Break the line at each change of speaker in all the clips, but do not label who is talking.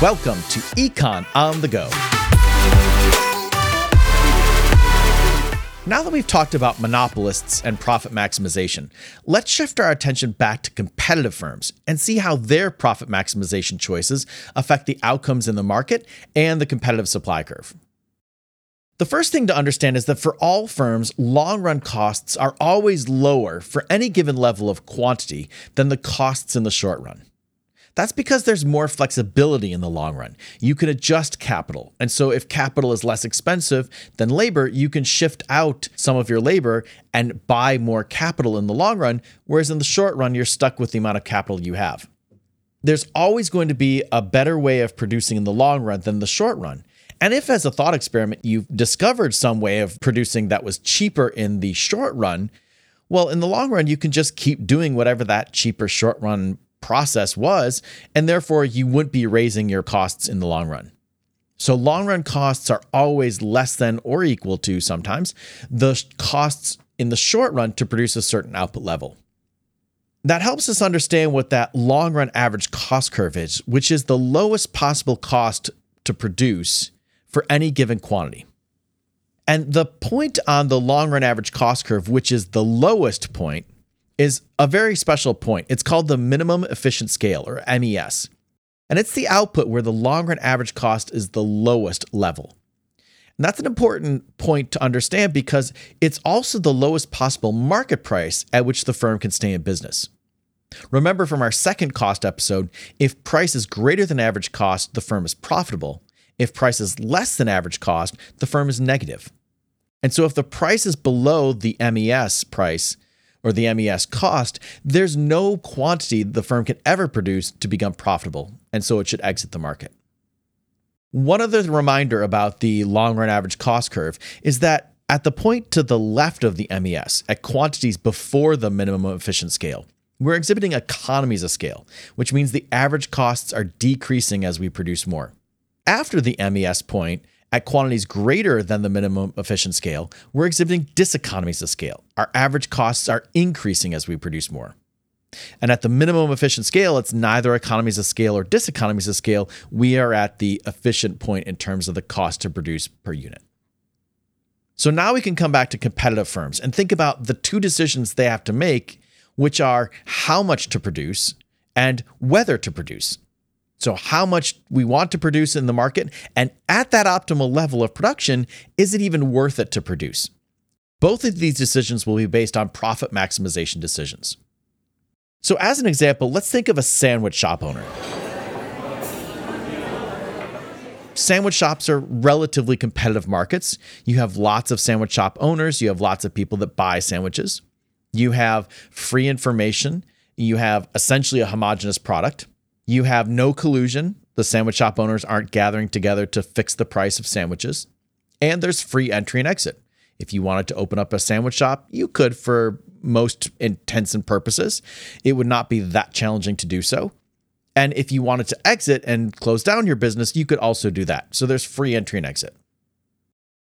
Welcome to Econ on the Go. Now that we've talked about monopolists and profit maximization, let's shift our attention back to competitive firms and see how their profit maximization choices affect the outcomes in the market and the competitive supply curve. The first thing to understand is that for all firms, long run costs are always lower for any given level of quantity than the costs in the short run. That's because there's more flexibility in the long run. You can adjust capital. And so, if capital is less expensive than labor, you can shift out some of your labor and buy more capital in the long run. Whereas in the short run, you're stuck with the amount of capital you have. There's always going to be a better way of producing in the long run than the short run. And if, as a thought experiment, you've discovered some way of producing that was cheaper in the short run, well, in the long run, you can just keep doing whatever that cheaper short run process was, and therefore you wouldn't be raising your costs in the long run. So, long run costs are always less than or equal to sometimes the costs in the short run to produce a certain output level. That helps us understand what that long run average cost curve is, which is the lowest possible cost to produce for any given quantity. And the point on the long run average cost curve, which is the lowest point, is a very special point. It's called the minimum efficient scale, or MES. And it's the output where the long run average cost is the lowest level. And that's an important point to understand because it's also the lowest possible market price at which the firm can stay in business. Remember from our second cost episode, if price is greater than average cost, the firm is profitable. If price is less than average cost, the firm is negative. And so if the price is below the MES price or the MES cost, there's no quantity the firm can ever produce to become profitable. And so it should exit the market. One other reminder about the long run average cost curve is that at the point to the left of the MES, at quantities before the minimum efficient scale, we're exhibiting economies of scale, which means the average costs are decreasing as we produce more. After the MES point, at quantities greater than the minimum efficient scale, we're exhibiting diseconomies of scale. Our average costs are increasing as we produce more. And at the minimum efficient scale, it's neither economies of scale or diseconomies of scale. We are at the efficient point in terms of the cost to produce per unit. So now we can come back to competitive firms and think about the two decisions they have to make, which are how much to produce and whether to produce. So, how much we want to produce in the market, and at that optimal level of production, is it even worth it to produce? Both of these decisions will be based on profit maximization decisions. So, as an example, let's think of a sandwich shop owner. Sandwich shops are relatively competitive markets. You have lots of sandwich shop owners, you have lots of people that buy sandwiches, you have free information, you have essentially a homogenous product. You have no collusion. The sandwich shop owners aren't gathering together to fix the price of sandwiches. And there's free entry and exit. If you wanted to open up a sandwich shop, you could for most intents and purposes. It would not be that challenging to do so. And if you wanted to exit and close down your business, you could also do that. So there's free entry and exit.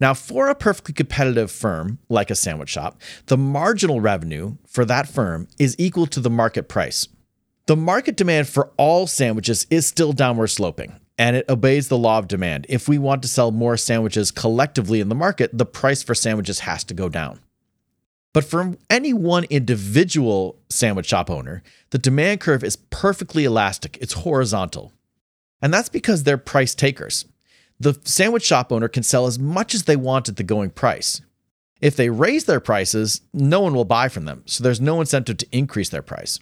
Now, for a perfectly competitive firm like a sandwich shop, the marginal revenue for that firm is equal to the market price. The market demand for all sandwiches is still downward sloping, and it obeys the law of demand. If we want to sell more sandwiches collectively in the market, the price for sandwiches has to go down. But for any one individual sandwich shop owner, the demand curve is perfectly elastic, it's horizontal. And that's because they're price takers. The sandwich shop owner can sell as much as they want at the going price. If they raise their prices, no one will buy from them, so there's no incentive to increase their price.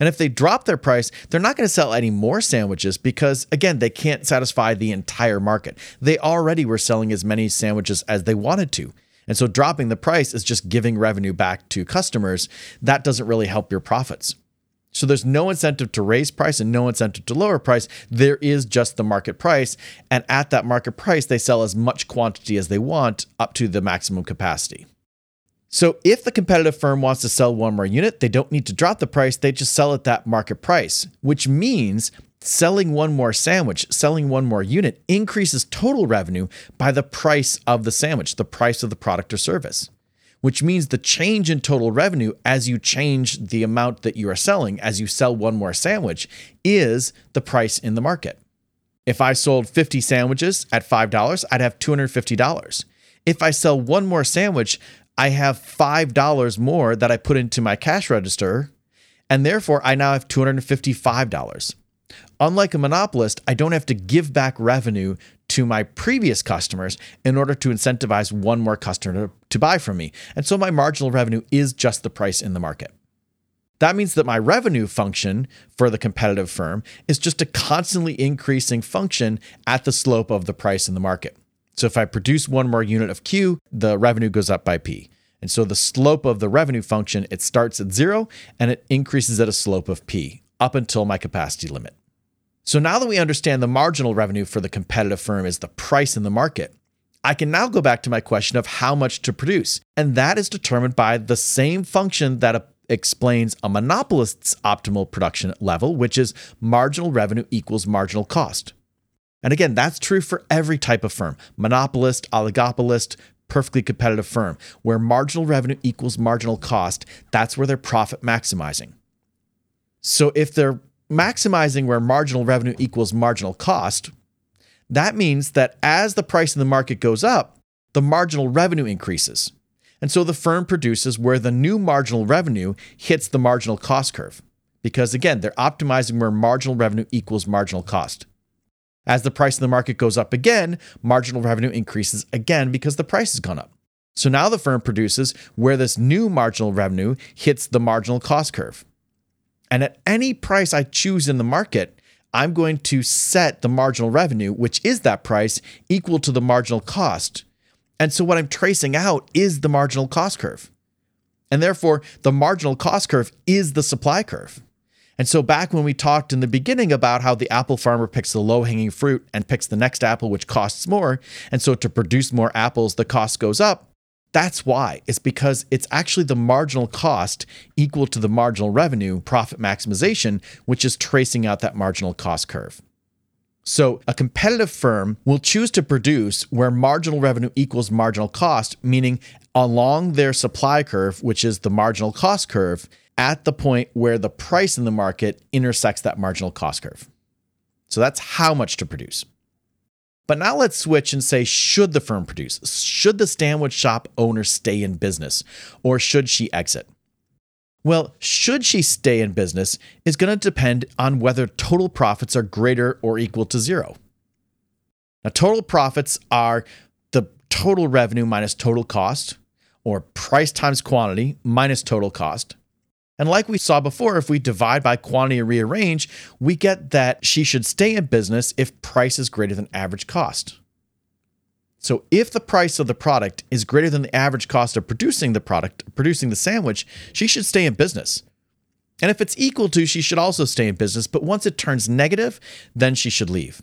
And if they drop their price, they're not going to sell any more sandwiches because, again, they can't satisfy the entire market. They already were selling as many sandwiches as they wanted to. And so dropping the price is just giving revenue back to customers. That doesn't really help your profits. So there's no incentive to raise price and no incentive to lower price. There is just the market price. And at that market price, they sell as much quantity as they want up to the maximum capacity. So if the competitive firm wants to sell one more unit, they don't need to drop the price, they just sell at that market price, which means selling one more sandwich, selling one more unit increases total revenue by the price of the sandwich, the price of the product or service. Which means the change in total revenue as you change the amount that you are selling, as you sell one more sandwich, is the price in the market. If I sold 50 sandwiches at $5, I'd have $250. If I sell one more sandwich, I have $5 more that I put into my cash register, and therefore I now have $255. Unlike a monopolist, I don't have to give back revenue to my previous customers in order to incentivize one more customer to, buy from me. And so my marginal revenue is just the price in the market. That means that my revenue function for the competitive firm is just a constantly increasing function at the slope of the price in the market. So if I produce one more unit of Q, the revenue goes up by P. And so the slope of the revenue function, it starts at zero and it increases at a slope of P up until my capacity limit. So now that we understand the marginal revenue for the competitive firm is the price in the market, I can now go back to my question of how much to produce. And that is determined by the same function that explains a monopolist's optimal production level, which is marginal revenue equals marginal cost. And again, that's true for every type of firm monopolist, oligopolist, perfectly competitive firm, where marginal revenue equals marginal cost. That's where they're profit maximizing. So if they're maximizing where marginal revenue equals marginal cost, that means that as the price in the market goes up, the marginal revenue increases. And so the firm produces where the new marginal revenue hits the marginal cost curve. Because again, they're optimizing where marginal revenue equals marginal cost. As the price in the market goes up again, marginal revenue increases again because the price has gone up. So now the firm produces where this new marginal revenue hits the marginal cost curve. And at any price I choose in the market, I'm going to set the marginal revenue, which is that price, equal to the marginal cost. And so what I'm tracing out is the marginal cost curve. And therefore, the marginal cost curve is the supply curve. And so, back when we talked in the beginning about how the apple farmer picks the low hanging fruit and picks the next apple, which costs more, and so to produce more apples, the cost goes up, that's why. It's because it's actually the marginal cost equal to the marginal revenue profit maximization, which is tracing out that marginal cost curve. So, a competitive firm will choose to produce where marginal revenue equals marginal cost, meaning along their supply curve, which is the marginal cost curve, at the point where the price in the market intersects that marginal cost curve. So, that's how much to produce. But now let's switch and say, should the firm produce? Should the sandwich shop owner stay in business or should she exit? Well, should she stay in business is going to depend on whether total profits are greater or equal to zero. Now, total profits are the total revenue minus total cost, or price times quantity minus total cost. And like we saw before, if we divide by quantity and rearrange, we get that she should stay in business if price is greater than average cost. So if the price of the product is greater than the average cost of producing the product, producing the sandwich, she should stay in business. And if it's equal to, she should also stay in business, but once it turns negative, then she should leave.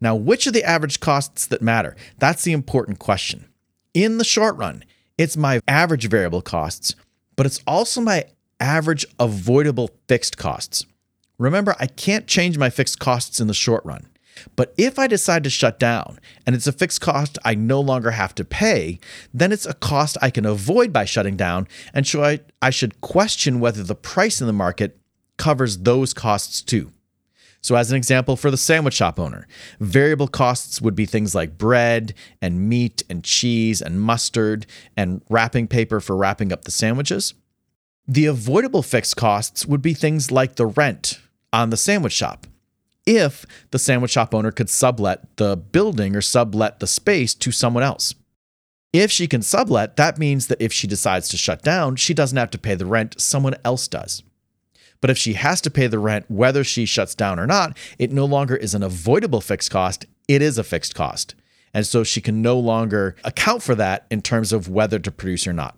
Now, which are the average costs that matter? That's the important question. In the short run, it's my average variable costs but it's also my average avoidable fixed costs. Remember, I can't change my fixed costs in the short run. But if I decide to shut down and it's a fixed cost I no longer have to pay, then it's a cost I can avoid by shutting down. And so I, I should question whether the price in the market covers those costs too. So, as an example for the sandwich shop owner, variable costs would be things like bread and meat and cheese and mustard and wrapping paper for wrapping up the sandwiches. The avoidable fixed costs would be things like the rent on the sandwich shop. If the sandwich shop owner could sublet the building or sublet the space to someone else. If she can sublet, that means that if she decides to shut down, she doesn't have to pay the rent, someone else does. But if she has to pay the rent, whether she shuts down or not, it no longer is an avoidable fixed cost, it is a fixed cost. And so she can no longer account for that in terms of whether to produce or not.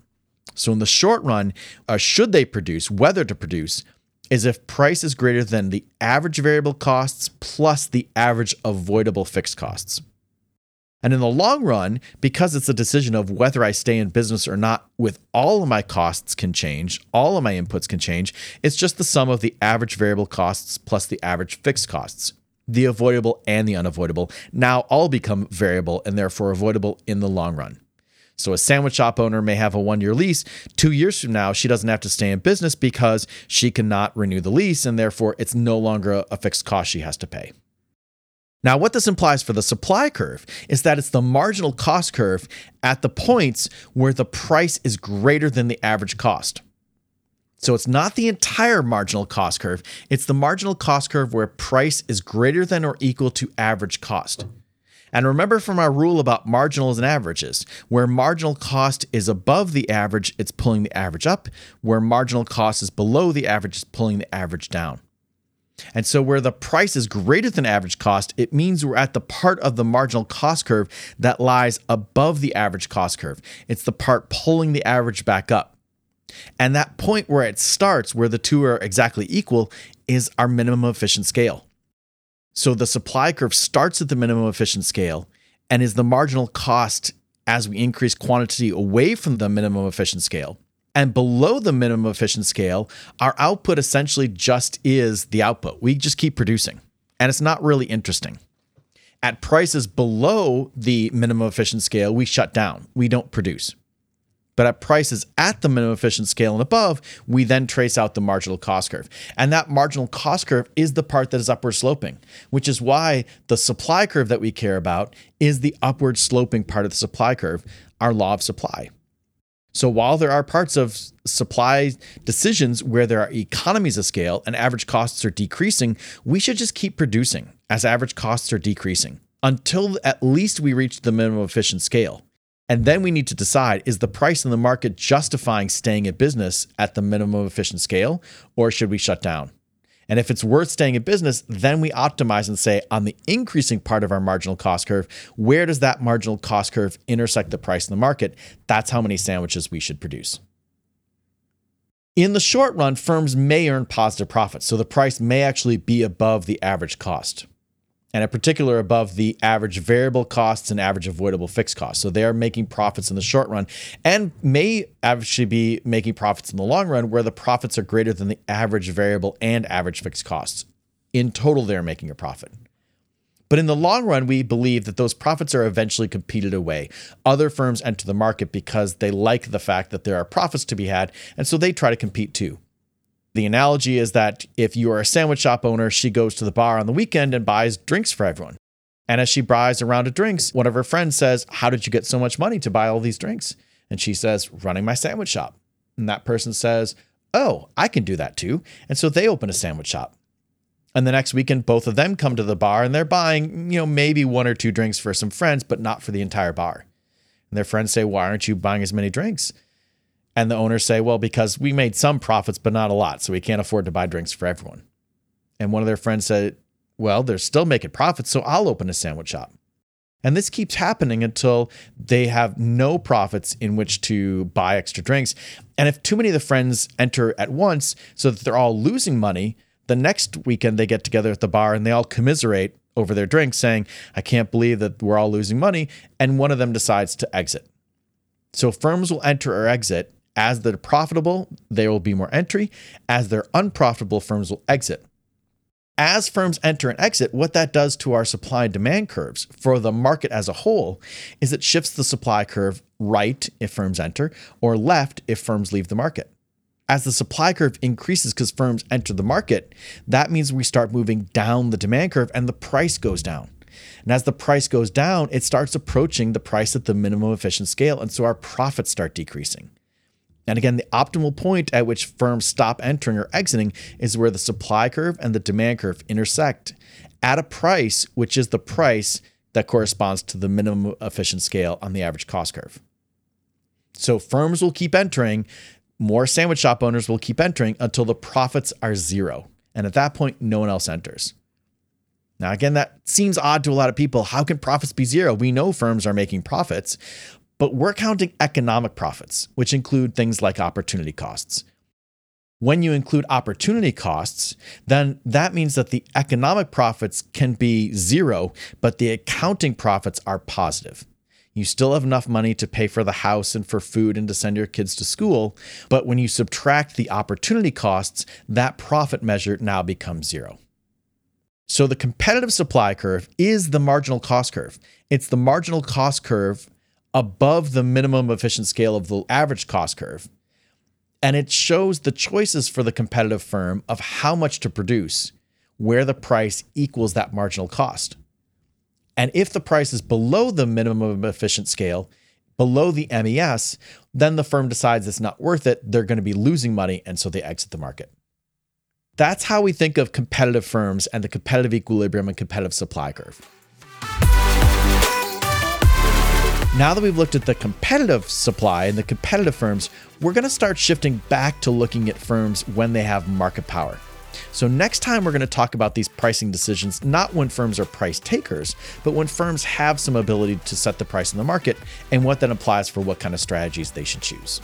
So, in the short run, uh, should they produce, whether to produce, is if price is greater than the average variable costs plus the average avoidable fixed costs. And in the long run, because it's a decision of whether I stay in business or not, with all of my costs can change, all of my inputs can change. It's just the sum of the average variable costs plus the average fixed costs. The avoidable and the unavoidable now all become variable and therefore avoidable in the long run. So a sandwich shop owner may have a one year lease. Two years from now, she doesn't have to stay in business because she cannot renew the lease, and therefore it's no longer a fixed cost she has to pay. Now, what this implies for the supply curve is that it's the marginal cost curve at the points where the price is greater than the average cost. So it's not the entire marginal cost curve, it's the marginal cost curve where price is greater than or equal to average cost. And remember from our rule about marginals and averages, where marginal cost is above the average, it's pulling the average up. Where marginal cost is below the average, it's pulling the average down. And so, where the price is greater than average cost, it means we're at the part of the marginal cost curve that lies above the average cost curve. It's the part pulling the average back up. And that point where it starts, where the two are exactly equal, is our minimum efficient scale. So the supply curve starts at the minimum efficient scale and is the marginal cost as we increase quantity away from the minimum efficient scale. And below the minimum efficient scale, our output essentially just is the output. We just keep producing, and it's not really interesting. At prices below the minimum efficient scale, we shut down, we don't produce. But at prices at the minimum efficient scale and above, we then trace out the marginal cost curve. And that marginal cost curve is the part that is upward sloping, which is why the supply curve that we care about is the upward sloping part of the supply curve, our law of supply. So while there are parts of supply decisions where there are economies of scale and average costs are decreasing, we should just keep producing as average costs are decreasing until at least we reach the minimum efficient scale. And then we need to decide is the price in the market justifying staying in business at the minimum efficient scale, or should we shut down? And if it's worth staying in business, then we optimize and say on the increasing part of our marginal cost curve, where does that marginal cost curve intersect the price in the market? That's how many sandwiches we should produce. In the short run, firms may earn positive profits, so the price may actually be above the average cost and in particular above the average variable costs and average avoidable fixed costs. So they are making profits in the short run and may actually be making profits in the long run where the profits are greater than the average variable and average fixed costs. In total, they're making a profit. But in the long run, we believe that those profits are eventually competed away. Other firms enter the market because they like the fact that there are profits to be had, and so they try to compete too. The analogy is that if you are a sandwich shop owner, she goes to the bar on the weekend and buys drinks for everyone. And as she buys a round of drinks, one of her friends says, How did you get so much money to buy all these drinks? And she says, Running my sandwich shop. And that person says, Oh, I can do that too. And so they open a sandwich shop. And the next weekend, both of them come to the bar and they're buying, you know, maybe one or two drinks for some friends, but not for the entire bar. And their friends say, Why aren't you buying as many drinks? And the owners say, well, because we made some profits, but not a lot. So we can't afford to buy drinks for everyone. And one of their friends said, well, they're still making profits. So I'll open a sandwich shop. And this keeps happening until they have no profits in which to buy extra drinks. And if too many of the friends enter at once so that they're all losing money, the next weekend they get together at the bar and they all commiserate over their drinks, saying, I can't believe that we're all losing money. And one of them decides to exit. So firms will enter or exit as they're profitable, there will be more entry. As they're unprofitable, firms will exit. As firms enter and exit, what that does to our supply and demand curves for the market as a whole is it shifts the supply curve right if firms enter or left if firms leave the market. As the supply curve increases because firms enter the market, that means we start moving down the demand curve and the price goes down. And as the price goes down, it starts approaching the price at the minimum efficient scale. And so our profits start decreasing. And again, the optimal point at which firms stop entering or exiting is where the supply curve and the demand curve intersect at a price which is the price that corresponds to the minimum efficient scale on the average cost curve. So firms will keep entering, more sandwich shop owners will keep entering until the profits are zero. And at that point, no one else enters. Now, again, that seems odd to a lot of people. How can profits be zero? We know firms are making profits, but we're counting economic profits, which include things like opportunity costs. When you include opportunity costs, then that means that the economic profits can be zero, but the accounting profits are positive. You still have enough money to pay for the house and for food and to send your kids to school. But when you subtract the opportunity costs, that profit measure now becomes zero. So the competitive supply curve is the marginal cost curve. It's the marginal cost curve above the minimum efficient scale of the average cost curve. And it shows the choices for the competitive firm of how much to produce, where the price equals that marginal cost. And if the price is below the minimum efficient scale, below the MES, then the firm decides it's not worth it. They're going to be losing money. And so they exit the market. That's how we think of competitive firms and the competitive equilibrium and competitive supply curve. Now that we've looked at the competitive supply and the competitive firms, we're going to start shifting back to looking at firms when they have market power. So, next time we're going to talk about these pricing decisions, not when firms are price takers, but when firms have some ability to set the price in the market and what that implies for what kind of strategies they should choose.